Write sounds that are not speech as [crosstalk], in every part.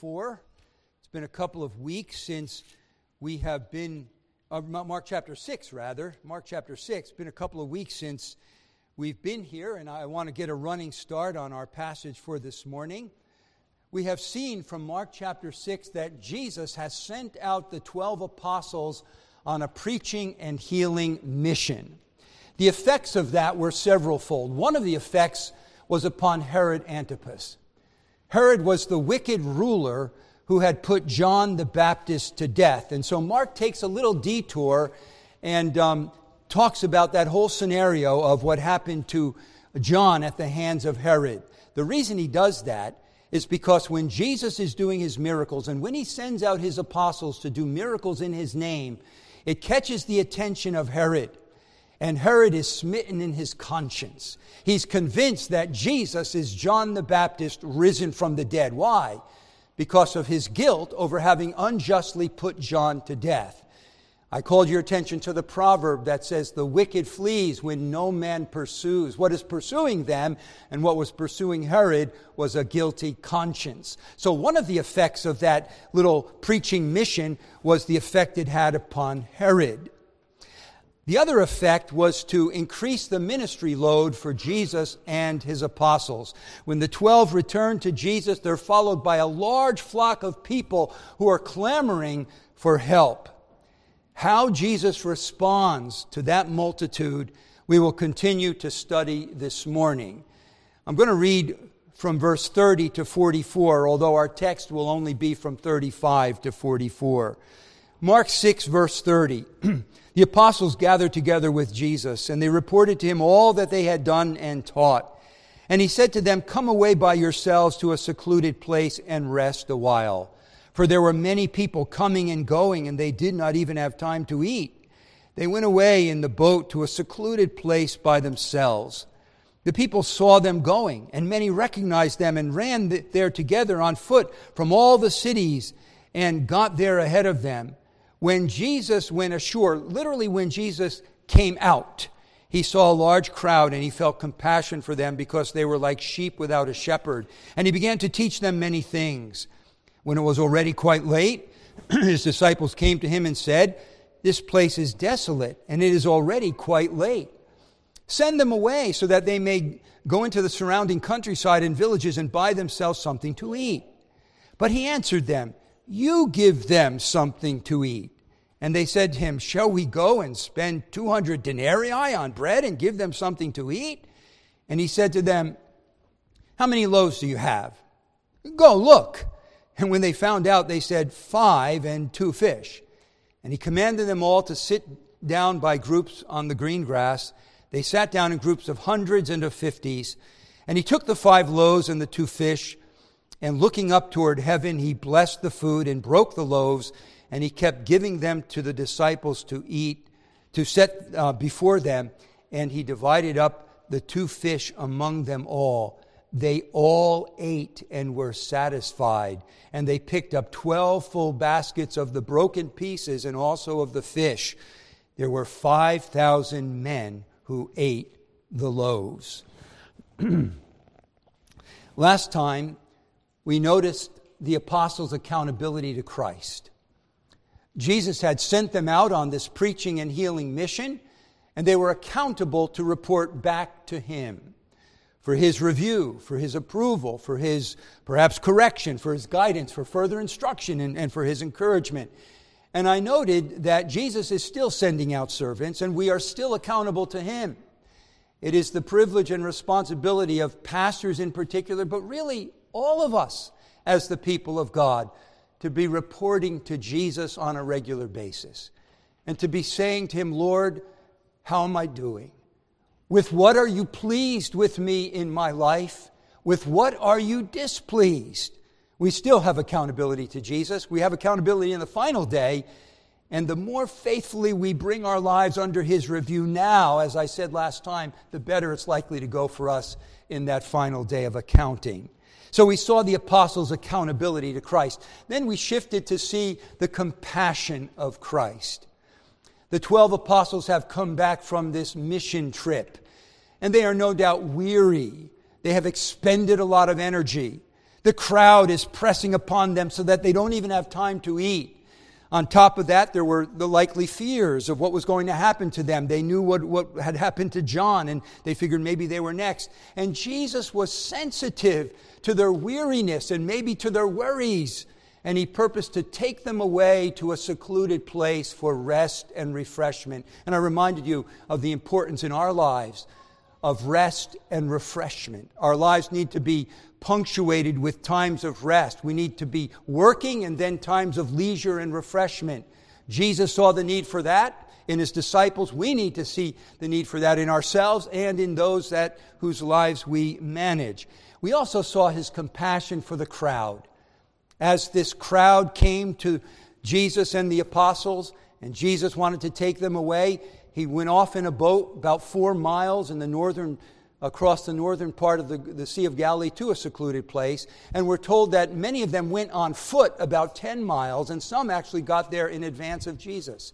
4. It's been a couple of weeks since we have been, uh, Mark chapter 6, rather. Mark chapter 6. It's been a couple of weeks since we've been here, and I want to get a running start on our passage for this morning. We have seen from Mark chapter 6 that Jesus has sent out the 12 apostles on a preaching and healing mission. The effects of that were severalfold. One of the effects was upon Herod Antipas. Herod was the wicked ruler who had put John the Baptist to death. And so Mark takes a little detour and um, talks about that whole scenario of what happened to John at the hands of Herod. The reason he does that is because when Jesus is doing his miracles and when he sends out his apostles to do miracles in his name, it catches the attention of Herod. And Herod is smitten in his conscience. He's convinced that Jesus is John the Baptist risen from the dead. Why? Because of his guilt over having unjustly put John to death. I called your attention to the proverb that says, The wicked flees when no man pursues. What is pursuing them and what was pursuing Herod was a guilty conscience. So, one of the effects of that little preaching mission was the effect it had upon Herod. The other effect was to increase the ministry load for Jesus and his apostles. When the 12 return to Jesus, they're followed by a large flock of people who are clamoring for help. How Jesus responds to that multitude, we will continue to study this morning. I'm going to read from verse 30 to 44, although our text will only be from 35 to 44. Mark 6, verse 30. [clears throat] The apostles gathered together with Jesus, and they reported to him all that they had done and taught. And he said to them, Come away by yourselves to a secluded place and rest a while. For there were many people coming and going, and they did not even have time to eat. They went away in the boat to a secluded place by themselves. The people saw them going, and many recognized them and ran there together on foot from all the cities and got there ahead of them. When Jesus went ashore, literally when Jesus came out, he saw a large crowd and he felt compassion for them because they were like sheep without a shepherd. And he began to teach them many things. When it was already quite late, [clears throat] his disciples came to him and said, This place is desolate and it is already quite late. Send them away so that they may go into the surrounding countryside and villages and buy themselves something to eat. But he answered them, you give them something to eat. And they said to him, Shall we go and spend 200 denarii on bread and give them something to eat? And he said to them, How many loaves do you have? Go look. And when they found out, they said, Five and two fish. And he commanded them all to sit down by groups on the green grass. They sat down in groups of hundreds and of fifties. And he took the five loaves and the two fish and looking up toward heaven, he blessed the food and broke the loaves, and he kept giving them to the disciples to eat, to set uh, before them, and he divided up the two fish among them all. They all ate and were satisfied, and they picked up 12 full baskets of the broken pieces and also of the fish. There were 5,000 men who ate the loaves. [clears throat] Last time, we noticed the apostles' accountability to Christ. Jesus had sent them out on this preaching and healing mission, and they were accountable to report back to him for his review, for his approval, for his perhaps correction, for his guidance, for further instruction, and, and for his encouragement. And I noted that Jesus is still sending out servants, and we are still accountable to him. It is the privilege and responsibility of pastors in particular, but really all of us as the people of God, to be reporting to Jesus on a regular basis and to be saying to Him, Lord, how am I doing? With what are you pleased with me in my life? With what are you displeased? We still have accountability to Jesus. We have accountability in the final day. And the more faithfully we bring our lives under His review now, as I said last time, the better it's likely to go for us in that final day of accounting. So we saw the apostles' accountability to Christ. Then we shifted to see the compassion of Christ. The 12 apostles have come back from this mission trip, and they are no doubt weary. They have expended a lot of energy. The crowd is pressing upon them so that they don't even have time to eat. On top of that, there were the likely fears of what was going to happen to them. They knew what, what had happened to John, and they figured maybe they were next. And Jesus was sensitive to their weariness and maybe to their worries. And he purposed to take them away to a secluded place for rest and refreshment. And I reminded you of the importance in our lives of rest and refreshment. Our lives need to be punctuated with times of rest. We need to be working and then times of leisure and refreshment. Jesus saw the need for that in his disciples. We need to see the need for that in ourselves and in those that whose lives we manage. We also saw his compassion for the crowd. As this crowd came to Jesus and the apostles, and Jesus wanted to take them away, he went off in a boat about four miles in the northern across the northern part of the, the Sea of Galilee to a secluded place. And we're told that many of them went on foot about 10 miles, and some actually got there in advance of Jesus.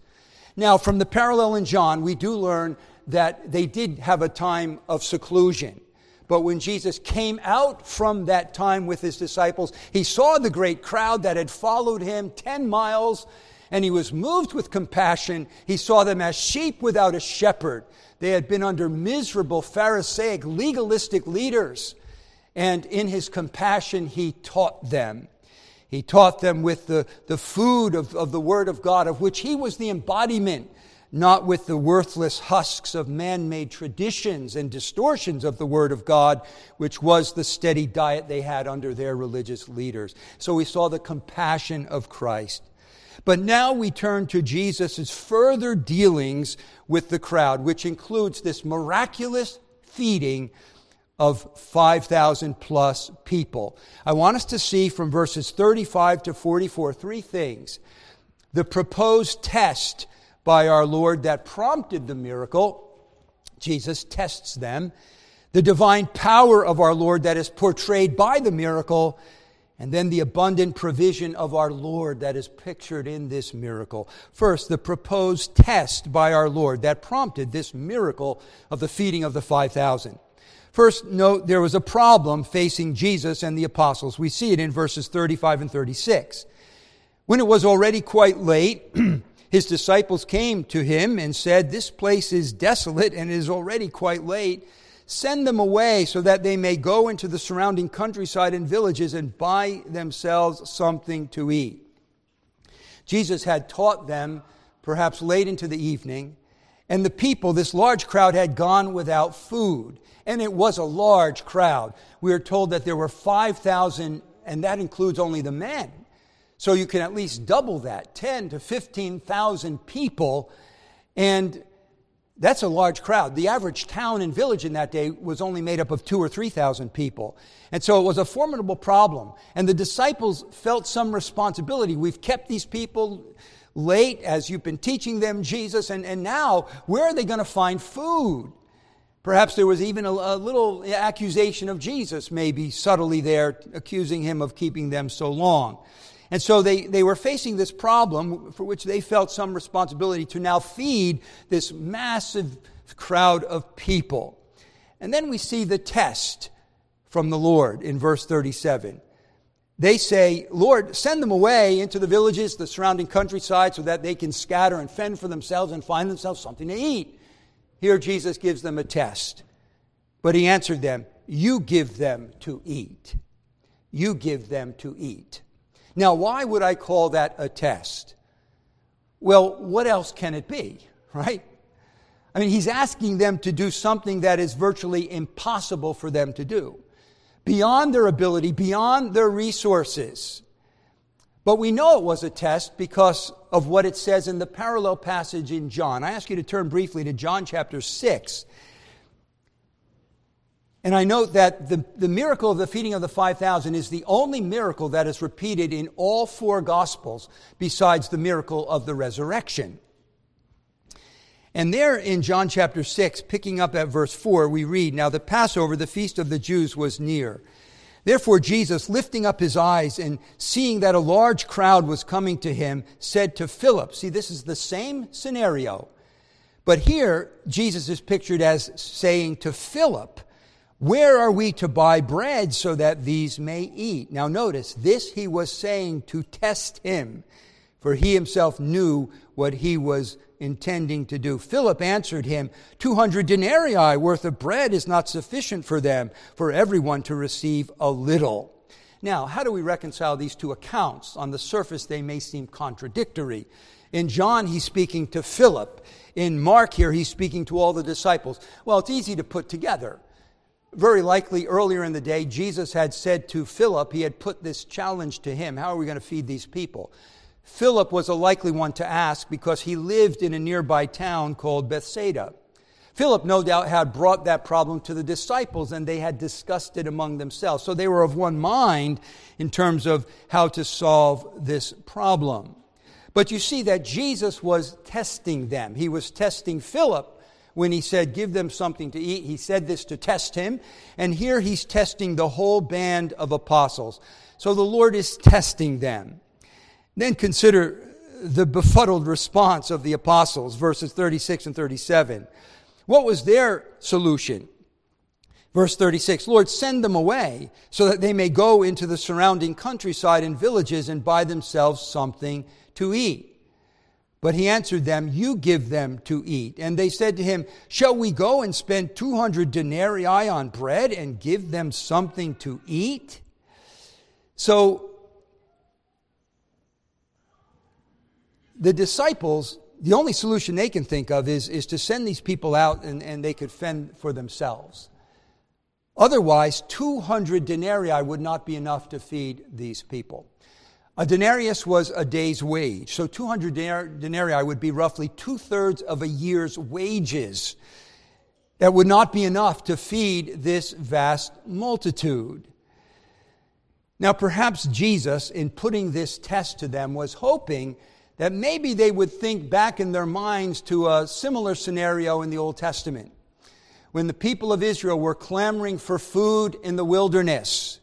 Now, from the parallel in John, we do learn that they did have a time of seclusion. But when Jesus came out from that time with his disciples, he saw the great crowd that had followed him 10 miles, and he was moved with compassion. He saw them as sheep without a shepherd. They had been under miserable Pharisaic, legalistic leaders. And in his compassion, he taught them. He taught them with the, the food of, of the Word of God, of which he was the embodiment, not with the worthless husks of man made traditions and distortions of the Word of God, which was the steady diet they had under their religious leaders. So we saw the compassion of Christ. But now we turn to Jesus' further dealings with the crowd, which includes this miraculous feeding of 5,000 plus people. I want us to see from verses 35 to 44 three things. The proposed test by our Lord that prompted the miracle, Jesus tests them. The divine power of our Lord that is portrayed by the miracle, and then the abundant provision of our Lord that is pictured in this miracle. First, the proposed test by our Lord that prompted this miracle of the feeding of the 5,000. First, note there was a problem facing Jesus and the apostles. We see it in verses 35 and 36. When it was already quite late, [clears throat] his disciples came to him and said, This place is desolate and it is already quite late Send them away so that they may go into the surrounding countryside and villages and buy themselves something to eat. Jesus had taught them, perhaps late into the evening, and the people, this large crowd, had gone without food. And it was a large crowd. We are told that there were 5,000, and that includes only the men. So you can at least double that 10 to 15,000 people. And that's a large crowd. The average town and village in that day was only made up of two or three thousand people. And so it was a formidable problem. And the disciples felt some responsibility. We've kept these people late as you've been teaching them Jesus, and, and now where are they going to find food? Perhaps there was even a, a little accusation of Jesus, maybe subtly there, accusing him of keeping them so long. And so they, they were facing this problem for which they felt some responsibility to now feed this massive crowd of people. And then we see the test from the Lord in verse 37. They say, Lord, send them away into the villages, the surrounding countryside, so that they can scatter and fend for themselves and find themselves something to eat. Here Jesus gives them a test. But he answered them, You give them to eat. You give them to eat. Now, why would I call that a test? Well, what else can it be, [laughs] right? I mean, he's asking them to do something that is virtually impossible for them to do, beyond their ability, beyond their resources. But we know it was a test because of what it says in the parallel passage in John. I ask you to turn briefly to John chapter 6 and I note that the, the miracle of the feeding of the 5,000 is the only miracle that is repeated in all four Gospels besides the miracle of the resurrection. And there in John chapter 6, picking up at verse 4, we read Now the Passover, the feast of the Jews, was near. Therefore, Jesus, lifting up his eyes and seeing that a large crowd was coming to him, said to Philip, See, this is the same scenario. But here, Jesus is pictured as saying to Philip, Where are we to buy bread so that these may eat? Now, notice, this he was saying to test him, for he himself knew what he was intending to do. Philip answered him, 200 denarii worth of bread is not sufficient for them, for everyone to receive a little. Now, how do we reconcile these two accounts? On the surface, they may seem contradictory. In John, he's speaking to Philip. In Mark, here, he's speaking to all the disciples. Well, it's easy to put together. Very likely earlier in the day, Jesus had said to Philip, he had put this challenge to him How are we going to feed these people? Philip was a likely one to ask because he lived in a nearby town called Bethsaida. Philip, no doubt, had brought that problem to the disciples and they had discussed it among themselves. So they were of one mind in terms of how to solve this problem. But you see that Jesus was testing them. He was testing Philip when he said, Give them something to eat. He said this to test him. And here he's testing the whole band of apostles. So the Lord is testing them. Then consider the befuddled response of the apostles, verses 36 and 37. What was their solution? Verse 36 Lord, send them away so that they may go into the surrounding countryside and villages and buy themselves something to eat. But he answered them, You give them to eat. And they said to him, Shall we go and spend 200 denarii on bread and give them something to eat? So the disciples, the only solution they can think of is, is to send these people out and, and they could fend for themselves. Otherwise, 200 denarii would not be enough to feed these people. A denarius was a day's wage, so 200 denarii would be roughly two thirds of a year's wages. That would not be enough to feed this vast multitude. Now, perhaps Jesus, in putting this test to them, was hoping that maybe they would think back in their minds to a similar scenario in the Old Testament when the people of Israel were clamoring for food in the wilderness,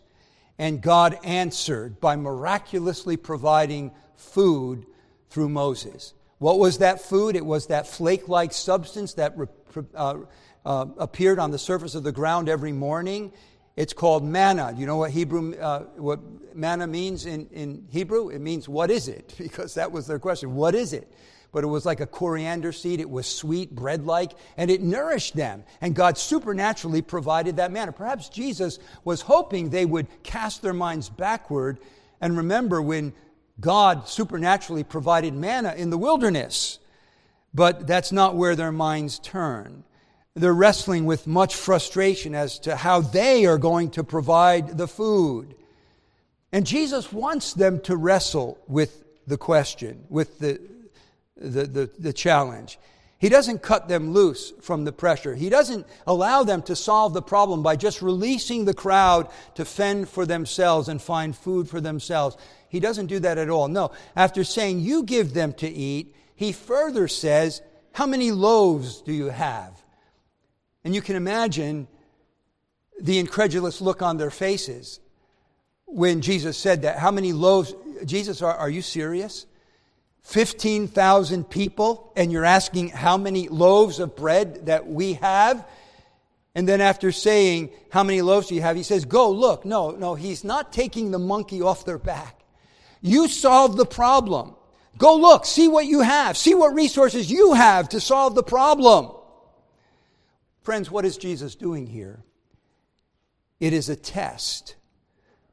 and God answered by miraculously providing food through Moses. What was that food? It was that flake like substance that uh, uh, appeared on the surface of the ground every morning. It's called manna. Do you know what Hebrew, uh, what manna means in, in Hebrew? It means what is it? [laughs] Because that was their question. What is it? But it was like a coriander seed. It was sweet, bread like, and it nourished them. And God supernaturally provided that manna. Perhaps Jesus was hoping they would cast their minds backward and remember when God supernaturally provided manna in the wilderness. But that's not where their minds turn they're wrestling with much frustration as to how they are going to provide the food. And Jesus wants them to wrestle with the question, with the, the, the, the, challenge. He doesn't cut them loose from the pressure. He doesn't allow them to solve the problem by just releasing the crowd to fend for themselves and find food for themselves. He doesn't do that at all. No. After saying, You give them to eat, he further says, How many loaves do you have? And you can imagine the incredulous look on their faces when Jesus said that. How many loaves? Jesus, are, are you serious? 15,000 people, and you're asking how many loaves of bread that we have? And then after saying, How many loaves do you have? He says, Go look. No, no, he's not taking the monkey off their back. You solved the problem. Go look, see what you have, see what resources you have to solve the problem. Friends, what is Jesus doing here? It is a test.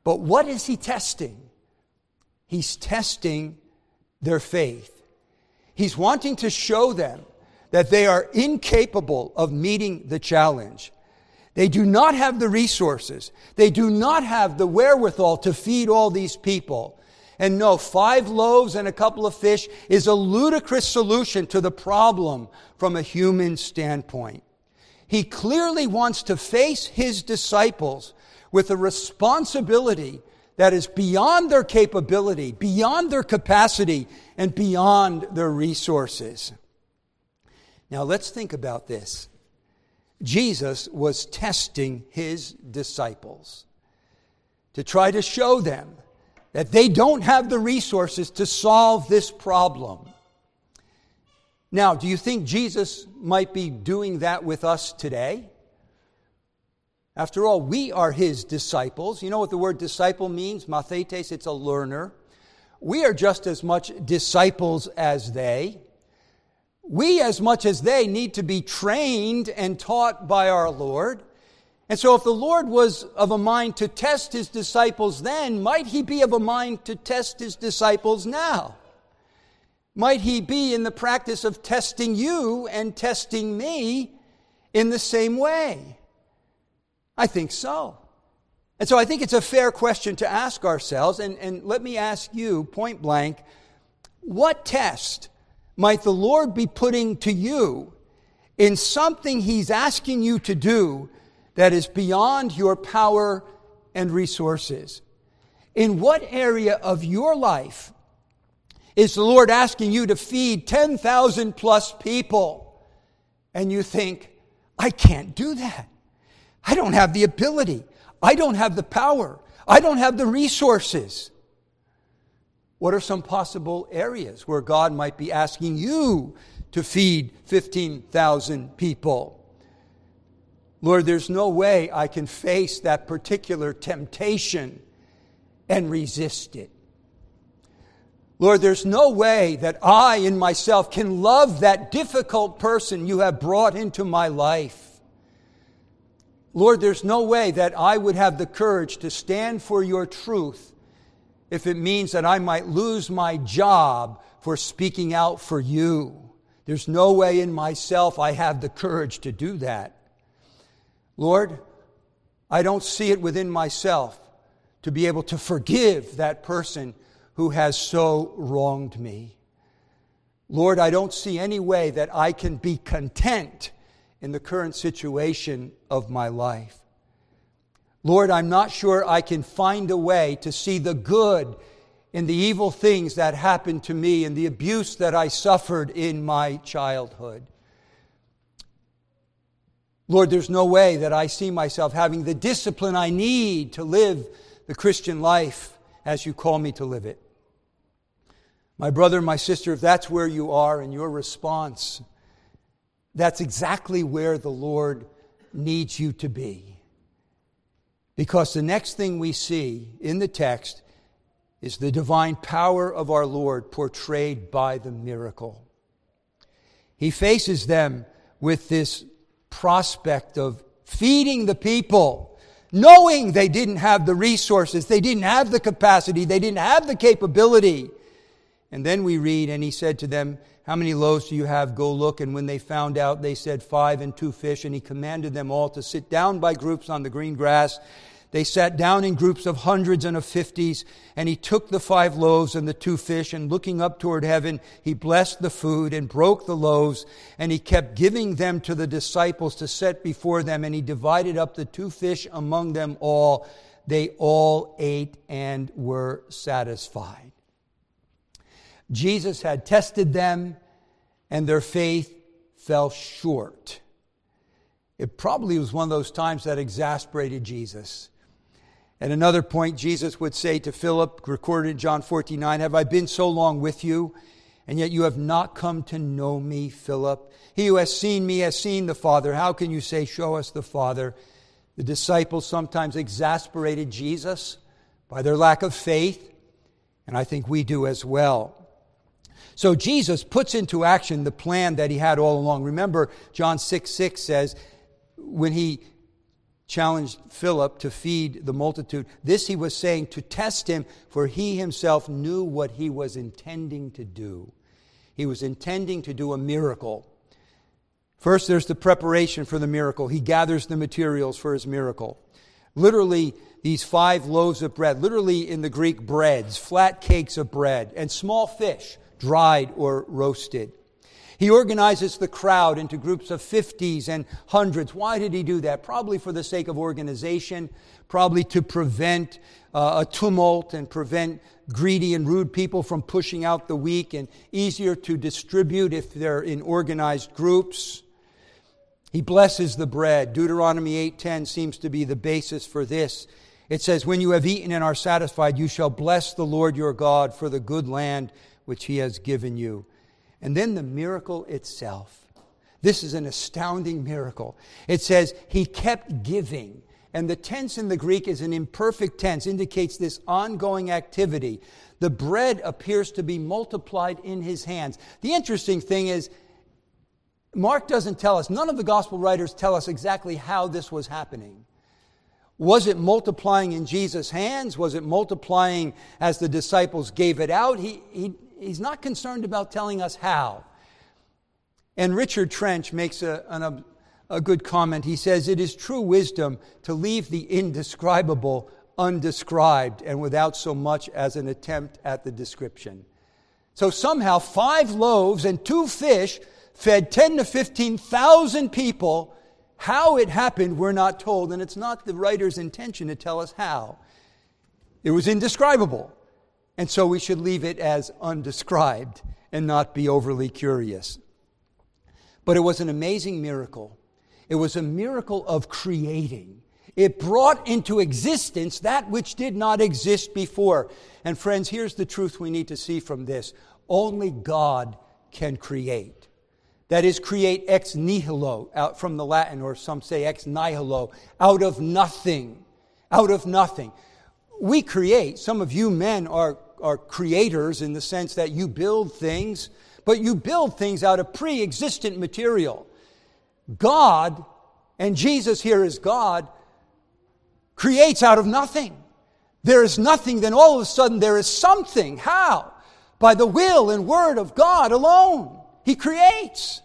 But what is he testing? He's testing their faith. He's wanting to show them that they are incapable of meeting the challenge. They do not have the resources. They do not have the wherewithal to feed all these people. And no, five loaves and a couple of fish is a ludicrous solution to the problem from a human standpoint. He clearly wants to face his disciples with a responsibility that is beyond their capability, beyond their capacity, and beyond their resources. Now let's think about this. Jesus was testing his disciples to try to show them that they don't have the resources to solve this problem. Now, do you think Jesus might be doing that with us today? After all, we are his disciples. You know what the word disciple means? Mathetes, it's a learner. We are just as much disciples as they. We, as much as they, need to be trained and taught by our Lord. And so, if the Lord was of a mind to test his disciples then, might he be of a mind to test his disciples now? Might he be in the practice of testing you and testing me in the same way? I think so. And so I think it's a fair question to ask ourselves. And, and let me ask you point blank what test might the Lord be putting to you in something He's asking you to do that is beyond your power and resources? In what area of your life is the Lord asking you to feed 10,000 plus people? And you think, I can't do that. I don't have the ability. I don't have the power. I don't have the resources. What are some possible areas where God might be asking you to feed 15,000 people? Lord, there's no way I can face that particular temptation and resist it. Lord, there's no way that I in myself can love that difficult person you have brought into my life. Lord, there's no way that I would have the courage to stand for your truth if it means that I might lose my job for speaking out for you. There's no way in myself I have the courage to do that. Lord, I don't see it within myself to be able to forgive that person who has so wronged me. Lord, I don't see any way that I can be content in the current situation of my life. Lord, I'm not sure I can find a way to see the good in the evil things that happened to me and the abuse that I suffered in my childhood. Lord, there's no way that I see myself having the discipline I need to live the Christian life as you call me to live it. My brother, my sister, if that's where you are in your response, that's exactly where the Lord needs you to be. Because the next thing we see in the text is the divine power of our Lord portrayed by the miracle. He faces them with this prospect of feeding the people, knowing they didn't have the resources, they didn't have the capacity, they didn't have the capability. And then we read, and he said to them, how many loaves do you have? Go look. And when they found out, they said, Five and two fish. And he commanded them all to sit down by groups on the green grass. They sat down in groups of hundreds and of fifties, and he took the five loaves and the two fish, and looking up toward heaven, he blessed the food and broke the loaves, and he kept giving them to the disciples to set before them, and he divided up the two fish among them all. They all ate and were satisfied. Jesus had tested them, and their faith fell short. It probably was one of those times that exasperated Jesus. At another point, Jesus would say to Philip, recorded in John 14 9, Have I been so long with you, and yet you have not come to know me, Philip? He who has seen me has seen the Father. How can you say, Show us the Father? The disciples sometimes exasperated Jesus by their lack of faith, and I think we do as well. So Jesus puts into action the plan that he had all along. Remember, John 6 6 says, when he challenged Philip to feed the multitude, this he was saying to test him, for he himself knew what he was intending to do. He was intending to do a miracle. First, there's the preparation for the miracle. He gathers the materials for his miracle. Literally, these five loaves of bread, literally in the Greek, breads, flat cakes of bread, and small fish dried or roasted. He organizes the crowd into groups of 50s and hundreds. Why did he do that? Probably for the sake of organization, probably to prevent uh, a tumult and prevent greedy and rude people from pushing out the weak and easier to distribute if they're in organized groups. He blesses the bread. Deuteronomy 8:10 seems to be the basis for this. It says, "When you have eaten and are satisfied, you shall bless the Lord your God for the good land which he has given you. And then the miracle itself. This is an astounding miracle. It says, He kept giving And the tense in the Greek is an imperfect tense, indicates this ongoing activity. The bread appears to be multiplied in his hands. The interesting thing is, Mark doesn't tell us, none of the gospel writers tell us exactly how this was happening. Was it multiplying in Jesus' hands? Was it multiplying as the disciples gave it out? He, he, he's not concerned about telling us how. And Richard Trench makes a, an, a good comment. He says, It is true wisdom to leave the indescribable undescribed and without so much as an attempt at the description. So somehow, five loaves and two fish fed 10 to 15,000 people. How it happened, we're not told, and it's not the writer's intention to tell us how. It was indescribable, and so we should leave it as undescribed and not be overly curious. But it was an amazing miracle. It was a miracle of creating. It brought into existence that which did not exist before. And friends, here's the truth we need to see from this only God can create. That is, create ex nihilo, out from the Latin, or some say ex nihilo, out of nothing. Out of nothing. We create. Some of you men are, are creators in the sense that you build things, but you build things out of pre existent material. God, and Jesus here is God, creates out of nothing. There is nothing, then all of a sudden there is something. How? By the will and word of God alone. He creates.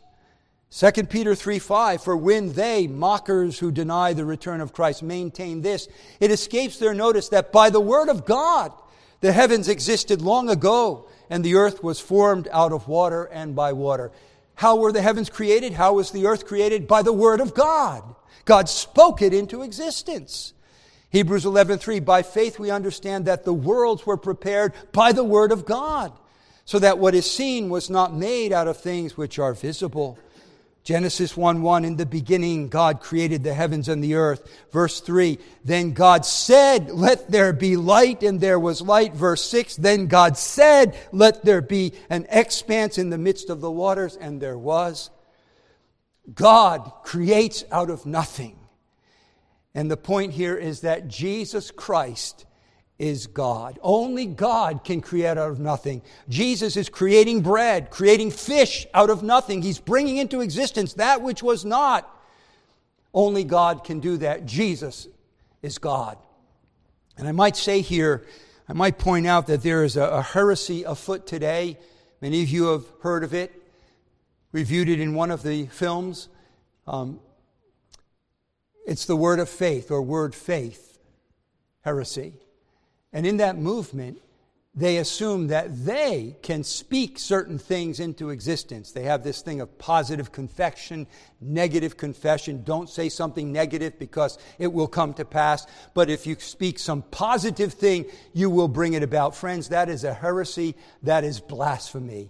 2 Peter 3 5, for when they, mockers who deny the return of Christ, maintain this, it escapes their notice that by the word of God the heavens existed long ago, and the earth was formed out of water and by water. How were the heavens created? How was the earth created? By the word of God. God spoke it into existence. Hebrews 11:3 By faith we understand that the worlds were prepared by the word of God, so that what is seen was not made out of things which are visible. Genesis 1 1, in the beginning, God created the heavens and the earth. Verse 3, then God said, Let there be light, and there was light. Verse 6, then God said, Let there be an expanse in the midst of the waters, and there was. God creates out of nothing. And the point here is that Jesus Christ is God. Only God can create out of nothing. Jesus is creating bread, creating fish out of nothing. He's bringing into existence that which was not. Only God can do that. Jesus is God. And I might say here, I might point out that there is a, a heresy afoot today. Many of you have heard of it, reviewed it in one of the films. Um, it's the word of faith or word faith heresy. And in that movement, they assume that they can speak certain things into existence. They have this thing of positive confession, negative confession. Don't say something negative because it will come to pass. But if you speak some positive thing, you will bring it about. Friends, that is a heresy. That is blasphemy.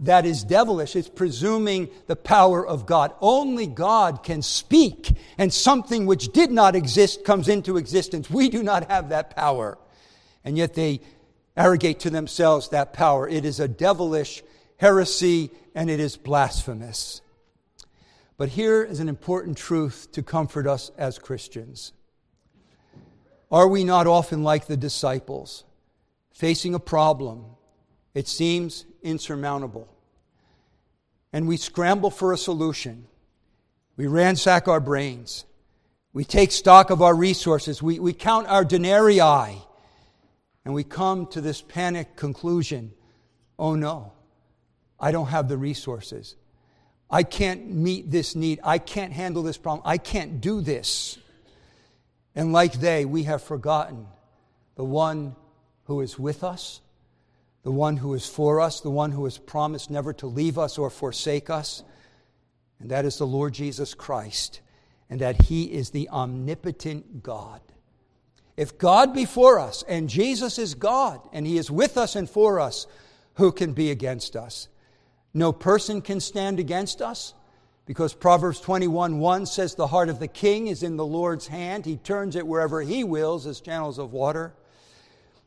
That is devilish. It's presuming the power of God. Only God can speak, and something which did not exist comes into existence. We do not have that power and yet they arrogate to themselves that power. It is a devilish heresy and it is blasphemous. But here is an important truth to comfort us as Christians. Are we not often like the disciples, facing a problem? It seems insurmountable. And we scramble for a solution. We ransack our brains. We take stock of our resources. We, we count our denarii and we come to this panic conclusion oh no, I don't have the resources. I can't meet this need. I can't handle this problem. I can't do this. And like they, we have forgotten the one who is with us, the one who is for us, the one who has promised never to leave us or forsake us, and that is the Lord Jesus Christ, and that He is the omnipotent God. If God be for us and Jesus is God and He is with us and for us, who can be against us? No person can stand against us because Proverbs 21 1 says, The heart of the king is in the Lord's hand. He turns it wherever He wills as channels of water.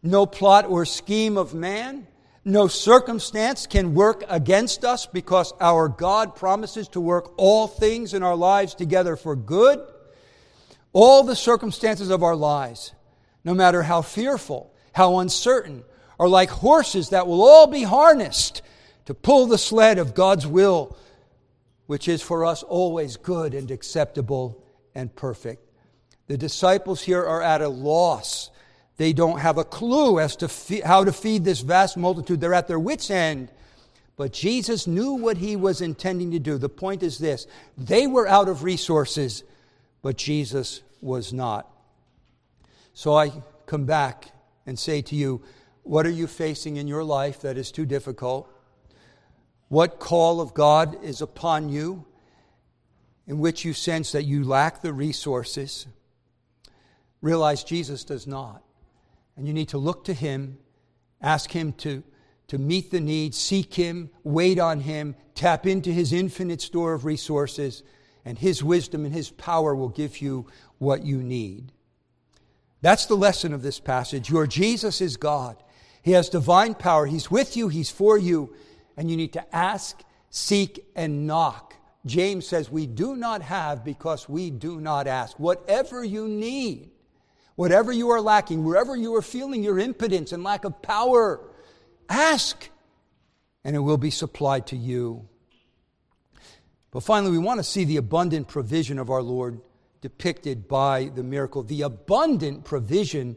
No plot or scheme of man, no circumstance can work against us because our God promises to work all things in our lives together for good All the circumstances of our lives, no matter how fearful, how uncertain, are like horses that will all be harnessed to pull the sled of God's will, which is for us always good and acceptable and perfect. The disciples here are at a loss. They don't have a clue as to fe- how to feed this vast multitude. They're at their wits' end. But Jesus knew what he was intending to do. The point is this they were out of resources, but Jesus was not. So I come back and say to you, what are you facing in your life that is too difficult? What call of God is upon you in which you sense that you lack the resources? Realize Jesus does not. And you need to look to Him, ask Him to, to meet the need, seek Him, wait on Him, tap into His infinite store of resources, and His wisdom and His power will give you what you need. That's the lesson of this passage. Your Jesus is God. He has divine power. He's with you, He's for you, and you need to ask, seek, and knock. James says, We do not have because we do not ask. Whatever you need, whatever you are lacking, wherever you are feeling your impotence and lack of power, ask, and it will be supplied to you. But finally, we want to see the abundant provision of our Lord depicted by the miracle. The abundant provision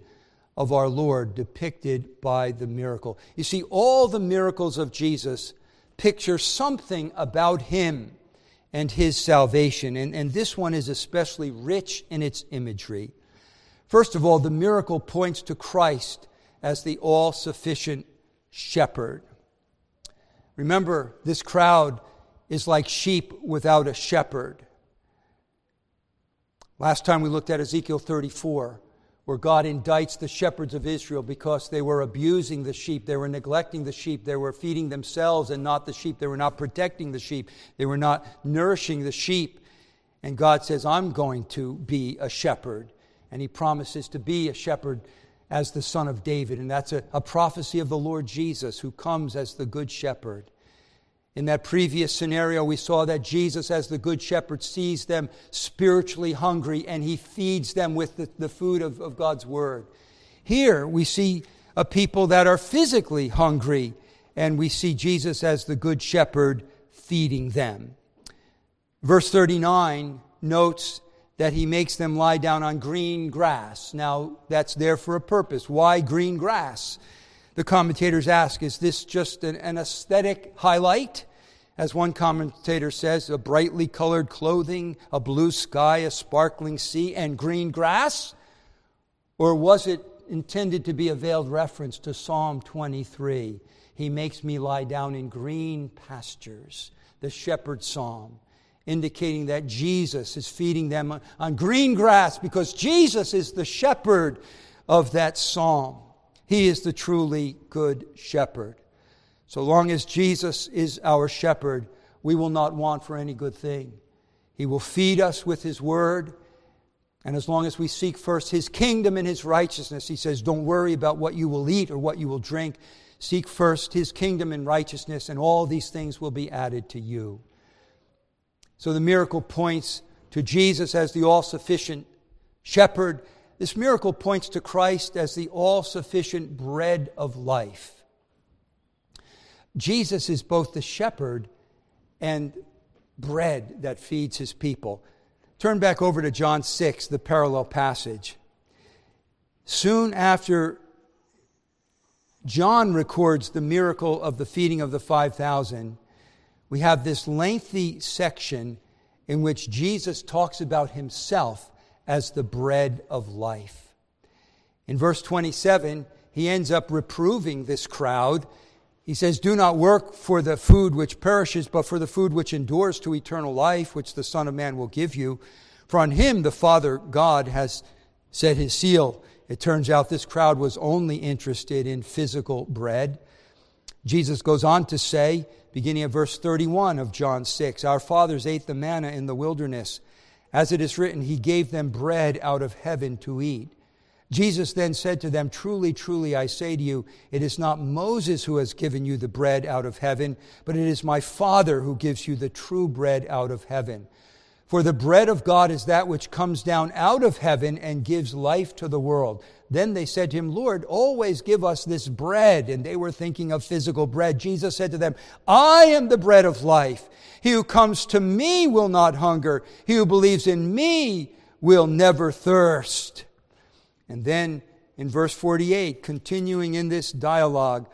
of our Lord depicted by the miracle. You see, all the miracles of Jesus picture something about him and his salvation, and, and this one is especially rich in its imagery. First of all, the miracle points to Christ as the all sufficient shepherd. Remember, this crowd is like sheep without a shepherd. Last time we looked at Ezekiel 34 where God indicts the shepherds of Israel because they were abusing the sheep, they were neglecting the sheep, they were feeding themselves and not the sheep, they were not protecting the sheep, they were not nourishing the sheep. And God says, I'm going to be a shepherd. And He promises to be a shepherd as the son of David. And that's a, a prophecy of the Lord Jesus who comes as the good shepherd. In that previous scenario, we saw that Jesus, as the Good Shepherd, sees them spiritually hungry and he feeds them with the, the food of, of God's Word. Here, we see a people that are physically hungry and we see Jesus as the Good Shepherd feeding them. Verse 39 notes that he makes them lie down on green grass. Now, that's there for a purpose. Why green grass? The commentators ask, is this just an, an aesthetic highlight? As one commentator says, a brightly colored clothing, a blue sky, a sparkling sea, and green grass? Or was it intended to be a veiled reference to Psalm 23? He makes me lie down in green pastures, the shepherd psalm, indicating that Jesus is feeding them on green grass because Jesus is the shepherd of that psalm. He is the truly good shepherd. So long as Jesus is our shepherd, we will not want for any good thing. He will feed us with His word. And as long as we seek first His kingdom and His righteousness, He says, don't worry about what you will eat or what you will drink. Seek first His kingdom and righteousness, and all these things will be added to you. So the miracle points to Jesus as the all sufficient shepherd. This miracle points to Christ as the all sufficient bread of life. Jesus is both the shepherd and bread that feeds his people. Turn back over to John 6, the parallel passage. Soon after John records the miracle of the feeding of the 5,000, we have this lengthy section in which Jesus talks about himself as the bread of life. In verse 27, he ends up reproving this crowd he says, Do not work for the food which perishes, but for the food which endures to eternal life, which the Son of Man will give you. For on him the Father God has set his seal. It turns out this crowd was only interested in physical bread. Jesus goes on to say, beginning at verse 31 of John 6, Our fathers ate the manna in the wilderness. As it is written, He gave them bread out of heaven to eat. Jesus then said to them, Truly, truly, I say to you, it is not Moses who has given you the bread out of heaven, but it is my Father who gives you the true bread out of heaven. For the bread of God is that which comes down out of heaven and gives life to the world. Then they said to him, Lord, always give us this bread. And they were thinking of physical bread. Jesus said to them, I am the bread of life. He who comes to me will not hunger. He who believes in me will never thirst. And then in verse 48, continuing in this dialogue,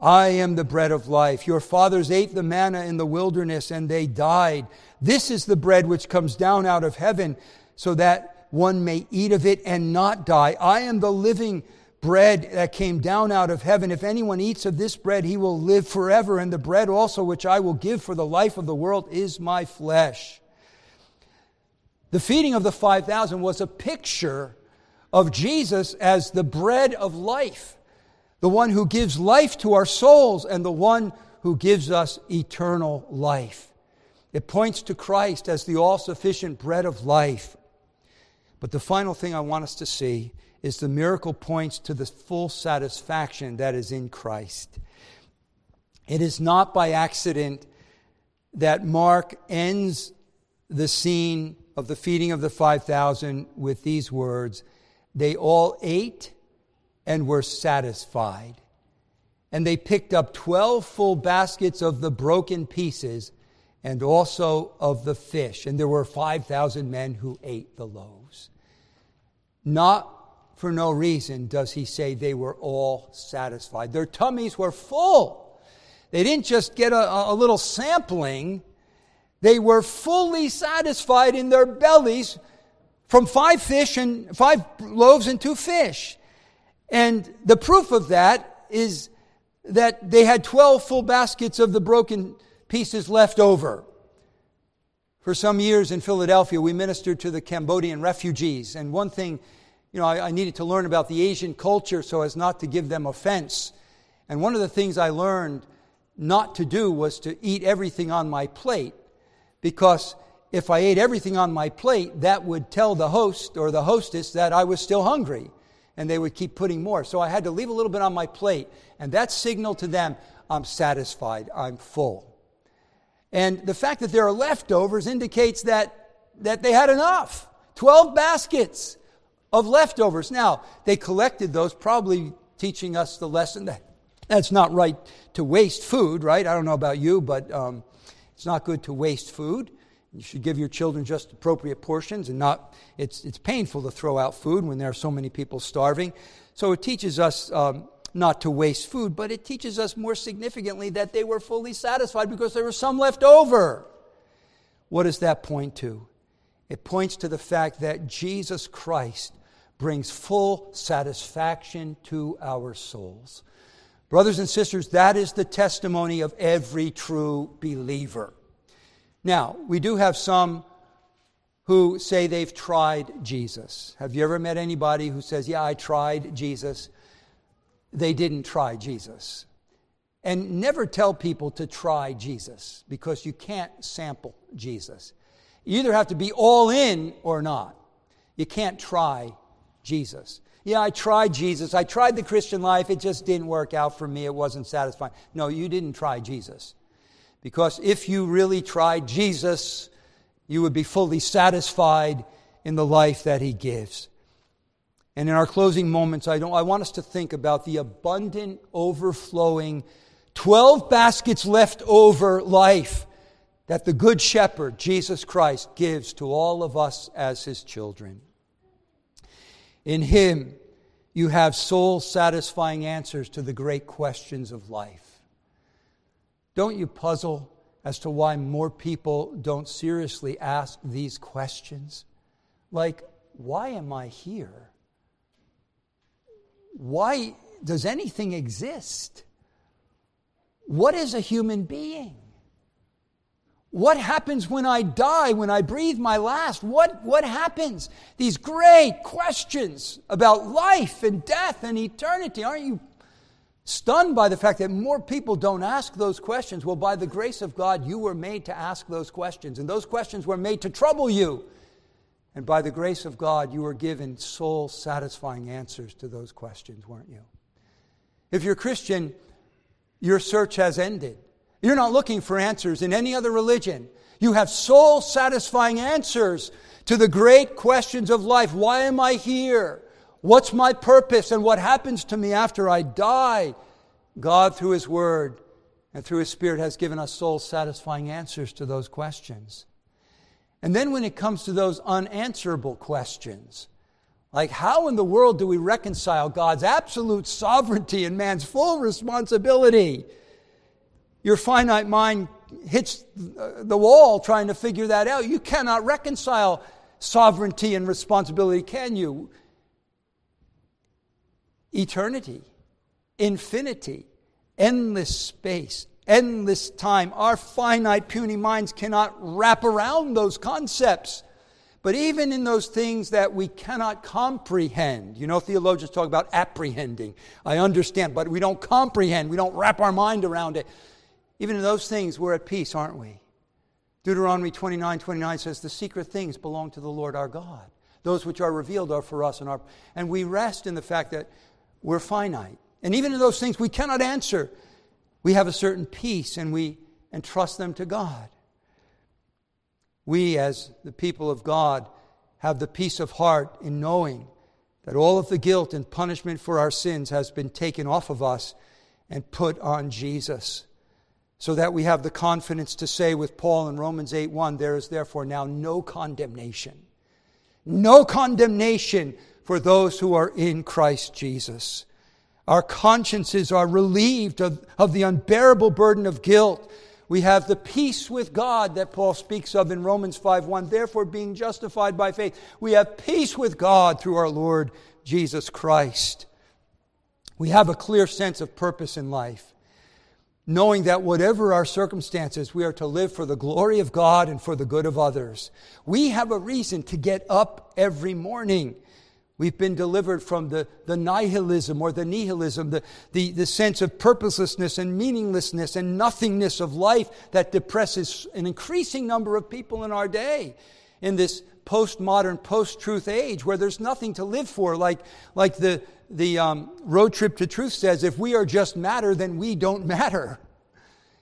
I am the bread of life. Your fathers ate the manna in the wilderness and they died. This is the bread which comes down out of heaven so that one may eat of it and not die. I am the living bread that came down out of heaven. If anyone eats of this bread, he will live forever. And the bread also which I will give for the life of the world is my flesh. The feeding of the 5,000 was a picture of Jesus as the bread of life, the one who gives life to our souls and the one who gives us eternal life. It points to Christ as the all sufficient bread of life. But the final thing I want us to see is the miracle points to the full satisfaction that is in Christ. It is not by accident that Mark ends the scene of the feeding of the 5,000 with these words They all ate and were satisfied. And they picked up 12 full baskets of the broken pieces and also of the fish. And there were 5,000 men who ate the loaves. Not for no reason does he say they were all satisfied. Their tummies were full. They didn't just get a, a little sampling, they were fully satisfied in their bellies from five fish and five loaves and two fish. And the proof of that is that they had 12 full baskets of the broken pieces left over. For some years in Philadelphia, we ministered to the Cambodian refugees. And one thing, you know, I, I, needed to learn about the Asian culture so as not to give them offense. And one of the things I learned not to do was to eat everything on my plate. Because if I ate everything on my plate, that would tell the host or the hostess that I was still hungry. And they would keep putting more. So I had to leave a little bit on my plate. And that signaled to them, I'm satisfied, I'm full. And the fact that there are leftovers indicates that, that they had enough 12 baskets of leftovers. Now, they collected those, probably teaching us the lesson that that's not right to waste food, right? I don't know about you, but um, it's not good to waste food. You should give your children just appropriate portions and not, it's, it's painful to throw out food when there are so many people starving. So it teaches us um, not to waste food, but it teaches us more significantly that they were fully satisfied because there was some left over. What does that point to? It points to the fact that Jesus Christ brings full satisfaction to our souls. Brothers and sisters, that is the testimony of every true believer. Now, we do have some who say they've tried Jesus. Have you ever met anybody who says, Yeah, I tried Jesus? they didn't try Jesus. And never tell people to try Jesus because you can't sample Jesus. You either have to be all in or not. You can't try Jesus. Yeah, I tried Jesus. I tried the Christian life. It just didn't work out for me. It wasn't satisfying. No, you didn't try Jesus. Because if you really tried Jesus, you would be fully satisfied in the life that he gives. And in our closing moments, I, don't, I want us to think about the abundant, overflowing, 12 baskets left over life that the Good Shepherd, Jesus Christ, gives to all of us as his children. In him, you have soul satisfying answers to the great questions of life. Don't you puzzle as to why more people don't seriously ask these questions? Like, why am I here? why does anything exist? What is a human being? What happens when I die, when I breathe my last? What, what happens? These great questions about life and death and eternity. Aren't you stunned by the fact that more people don't ask those questions? Well, by the grace of God, you were made to ask those questions, and those questions were made to trouble you. And by the grace of God, you were given soul satisfying answers to those questions, weren't you? If you're Christian, your search has ended. You're not looking for answers in any other religion. You have soul satisfying answers to the great questions of life. Why am I here? What's my purpose? And what happens to me after I die? God, through His Word and through His Spirit, has given us soul satisfying answers to those questions. And then when it comes to those unanswerable questions, like how in the world do we reconcile God's absolute sovereignty and man's full responsibility? Your finite mind hits the wall trying to figure that out. You cannot reconcile sovereignty and responsibility, can you? Eternity, infinity, endless space, endless time. Our finite, puny minds cannot wrap around those concepts. But even in those things that we cannot comprehend, you know, theologians talk about apprehending. I understand, but we don't comprehend, we don't wrap our mind around it. Even in those things, we're at peace, aren't we? Deuteronomy 29 29 says, The secret things belong to the Lord our God. Those which are revealed are for us, and, our, and we rest in the fact that we're finite. And even in those things we cannot answer, we have a certain peace and we entrust them to God. We, as the people of God, have the peace of heart in knowing that all of the guilt and punishment for our sins has been taken off of us and put on Jesus so that we have the confidence to say with Paul in Romans 8 1, there is therefore now no condemnation. No condemnation for those who are in Christ Jesus. Our consciences are relieved of, of the unbearable burden of guilt. We have the peace with God that Paul speaks of in Romans 5 1. Therefore, being justified by faith, we have peace with God through our Lord Jesus Christ. We have a clear sense of purpose in life knowing that whatever our circumstances, we are to live for the glory of God and for the good of others. We have a reason to get up every morning. We've been delivered from the, the nihilism or the nihilism, the, the, the sense of purposelessness and meaninglessness and nothingness of life that depresses an increasing number of people in our day in this postmodern, post truth age where there's nothing to live for. Like, like the, the um, road trip to truth says, if we are just matter, then we don't [laughs] matter.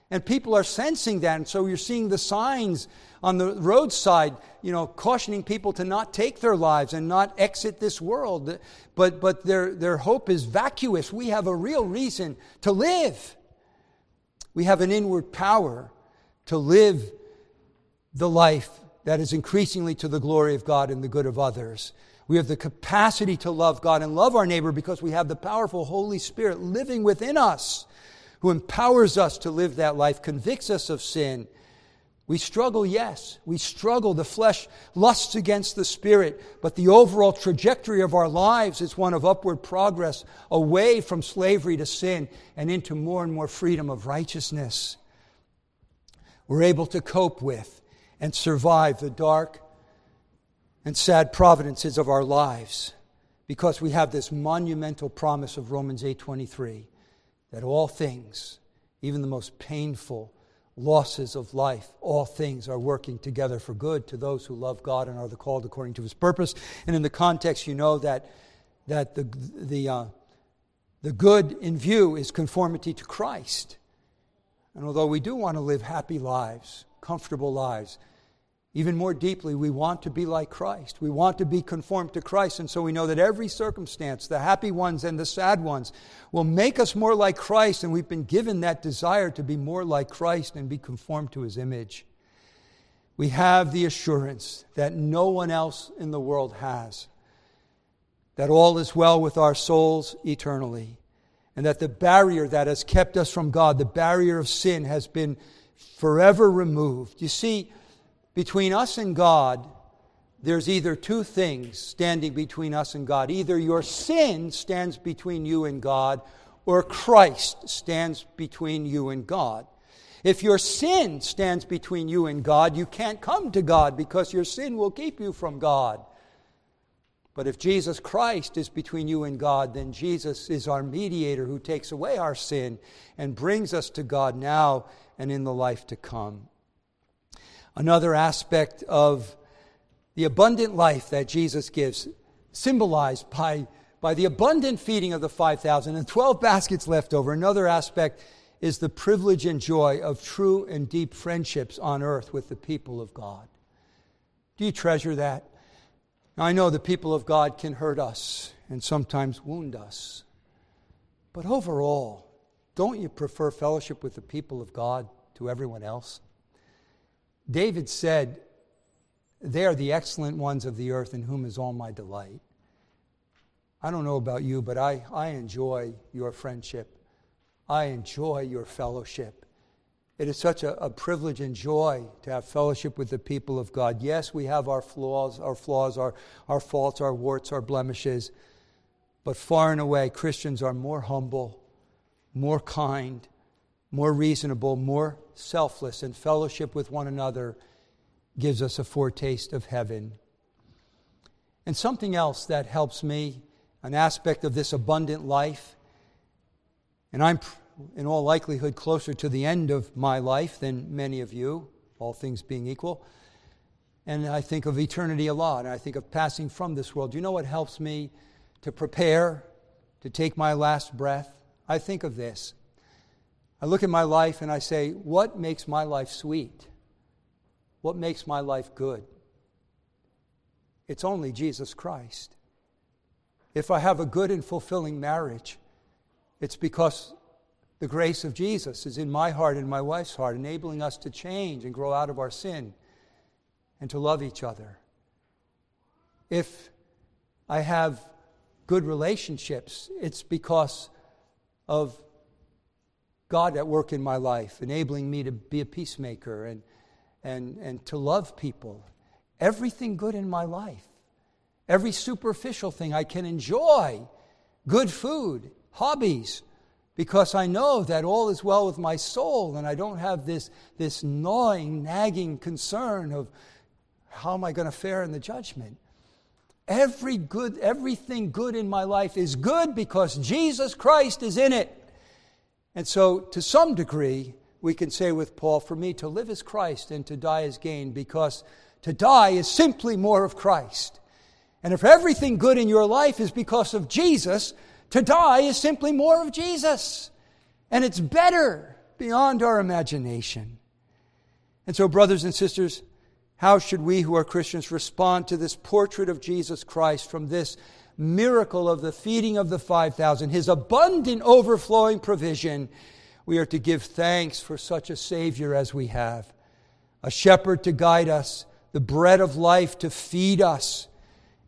And people are sensing that. And so you're seeing the signs on the roadside, you know, cautioning people to not take their lives and not exit this world. But, but their, their hope is vacuous. We have a real reason to live. We have an inward power to live the life that is increasingly to the glory of God and the good of others. We have the capacity to love God and love our neighbor because we have the powerful Holy Spirit living within us who empowers us to live that life, convicts us of sin. We struggle, yes. We struggle. The flesh lusts against the spirit, but the overall trajectory of our lives is one of upward progress away from slavery to sin and into more and more freedom of righteousness. We're able to cope with and survive the dark and sad providences of our lives because we have this monumental promise of Romans 8:23 that all things even the most painful losses of life. All things are working together for good to those who love God and are the called according to his purpose. And in the context you know that that the the uh, the good in view is conformity to Christ. And although we do want to live happy lives comfortable lives even more deeply, we want to be like Christ. We want to be conformed to Christ. And so we know that every circumstance, the happy ones and the sad ones, will make us more like Christ. And we've been given that desire to be more like Christ and be conformed to his image. We have the assurance that no one else in the world has that all is well with our souls eternally, and that the barrier that has kept us from God, the barrier of sin, has been forever removed. You see, between us and God, there's either two things standing between us and God. Either your sin stands between you and God, or Christ stands between you and God. If your sin stands between you and God, you can't come to God because your sin will keep you from God. But if Jesus Christ is between you and God, then Jesus is our mediator who takes away our sin and brings us to God now and in the life to come another aspect of the abundant life that Jesus gives, symbolized by, by the abundant feeding of the 5,000 and 12 baskets left over. Another aspect is the privilege and joy of true and deep friendships on earth with the people of God. Do you treasure that? I know the people of God can hurt us and sometimes wound us. But overall, don't you prefer fellowship with the people of God to everyone else? David said, They are the excellent ones of the earth in whom is all my delight. I don't know about you, but I, I enjoy your friendship. I enjoy your fellowship. It is such a, a, privilege and joy to have fellowship with the people of God. Yes, we have our flaws, our flaws, our, our faults, our warts, our blemishes, but far and away, Christians are more humble, more kind, more reasonable, more selfless, and fellowship with one another gives us a foretaste of heaven. And something else that helps me, an aspect of this abundant life, and I'm in all likelihood closer to the end of my life than many of you, all things being equal. And I think of eternity a lot, and I think of passing from this world. Do you know what helps me to prepare to take my last breath? I think of this. I look at my life and I say, what makes my life sweet? What makes my life good? It's only Jesus Christ. If I have a good and fulfilling marriage, it's because the grace of Jesus is in my heart and my wife's heart, enabling us to change and grow out of our sin and to love each other. If I have good relationships, it's because of God at work in my life, enabling me to be a peacemaker and, and, and to love people. Everything good in my life, every superficial thing I can enjoy, good food, hobbies, because I know that all is well with my soul and I don't have this, this gnawing, nagging concern of how am I going to fare in the judgment. Every good, everything good in my life is good because Jesus Christ is in it. And so, to some degree, we can say with Paul, for me to live is Christ and to die is gain, because to die is simply more of Christ. And if everything good in your life is because of Jesus, to die is simply more of Jesus. And it's better beyond our imagination. And so, brothers and sisters, how should we who are Christians respond to this portrait of Jesus Christ from this miracle of the feeding of the 5,000, his abundant, overflowing provision? We are to give thanks for such a Savior as we have, a shepherd to guide us, the bread of life to feed us,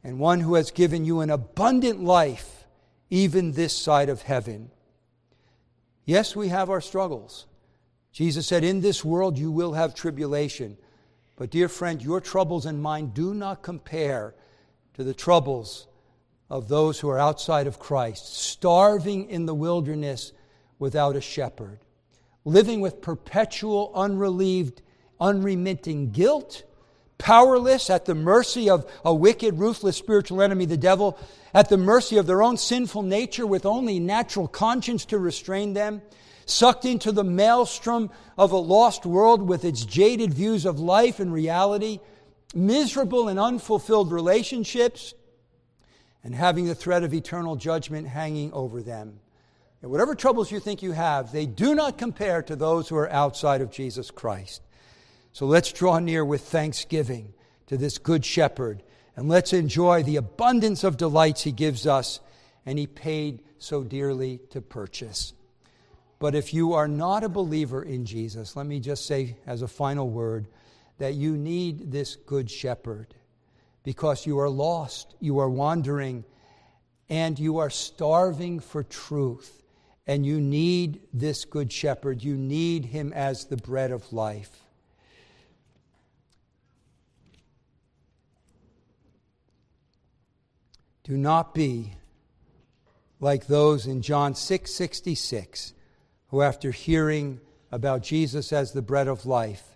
and one who has given you an abundant life even this side of heaven. Yes, we have our struggles. Jesus said, In this world you will have tribulation. But, dear friend, your troubles and mine do not compare to the troubles of those who are outside of Christ, starving in the wilderness without a shepherd, living with perpetual, unrelieved, unremitting guilt powerless at the mercy of a wicked, ruthless spiritual enemy, the devil, at the mercy of their own sinful nature with only natural conscience to restrain them, sucked into the maelstrom of a lost world with its jaded views of life and reality, miserable and unfulfilled relationships, and having the threat of eternal judgment hanging over them. And whatever troubles you think you have, they do not compare to those who are outside of Jesus Christ. So let's draw near with thanksgiving to this good shepherd and let's enjoy the abundance of delights he gives us and he paid so dearly to purchase. But if you are not a believer in Jesus, let me just say as a final word that you need this good shepherd because you are lost, you are wandering, and you are starving for truth. And you need this good shepherd. You need him as the bread of life. Do not be like those in John 6 66, who, after hearing about Jesus as the bread of life,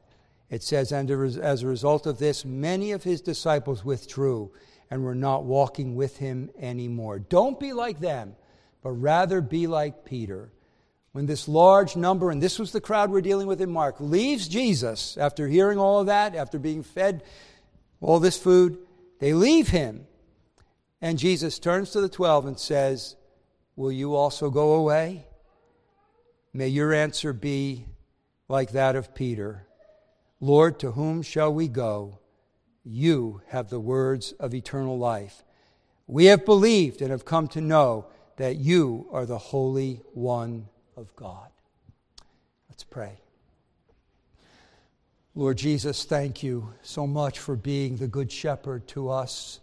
it says, and as a result of this, many of his disciples withdrew and were not walking with him anymore. Don't be like them, but rather be like Peter. When this large number, and this was the crowd we're dealing with in Mark, leaves Jesus after hearing all of that, after being fed all this food, they leave him and Jesus turns to the 12 and says, Will you also go away? may your answer be like that of Peter Lord, to whom shall we go? You have the words of eternal life. We have believed and have come to know that you are the Holy One of God. Let's pray. Lord Jesus, thank you so much for being the Good Shepherd to us.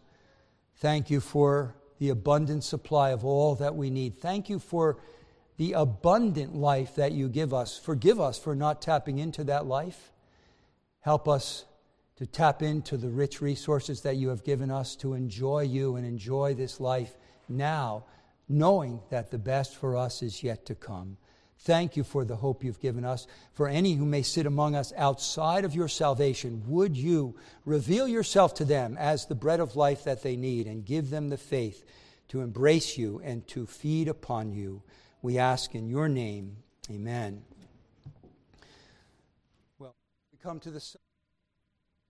Thank you for the abundant supply of all that we need. Thank you for the abundant life that you give us. Forgive us for not tapping into that life. Help us to tap into the rich resources that you have given us to enjoy you and enjoy this life now, knowing that the best for us is yet to come. Thank you for the hope you've given us. For any who may sit among us outside of your salvation, would you reveal yourself to them as the bread of life that they need and give them the faith to embrace you and to feed upon you? We ask in your name. Amen. Well, we come to the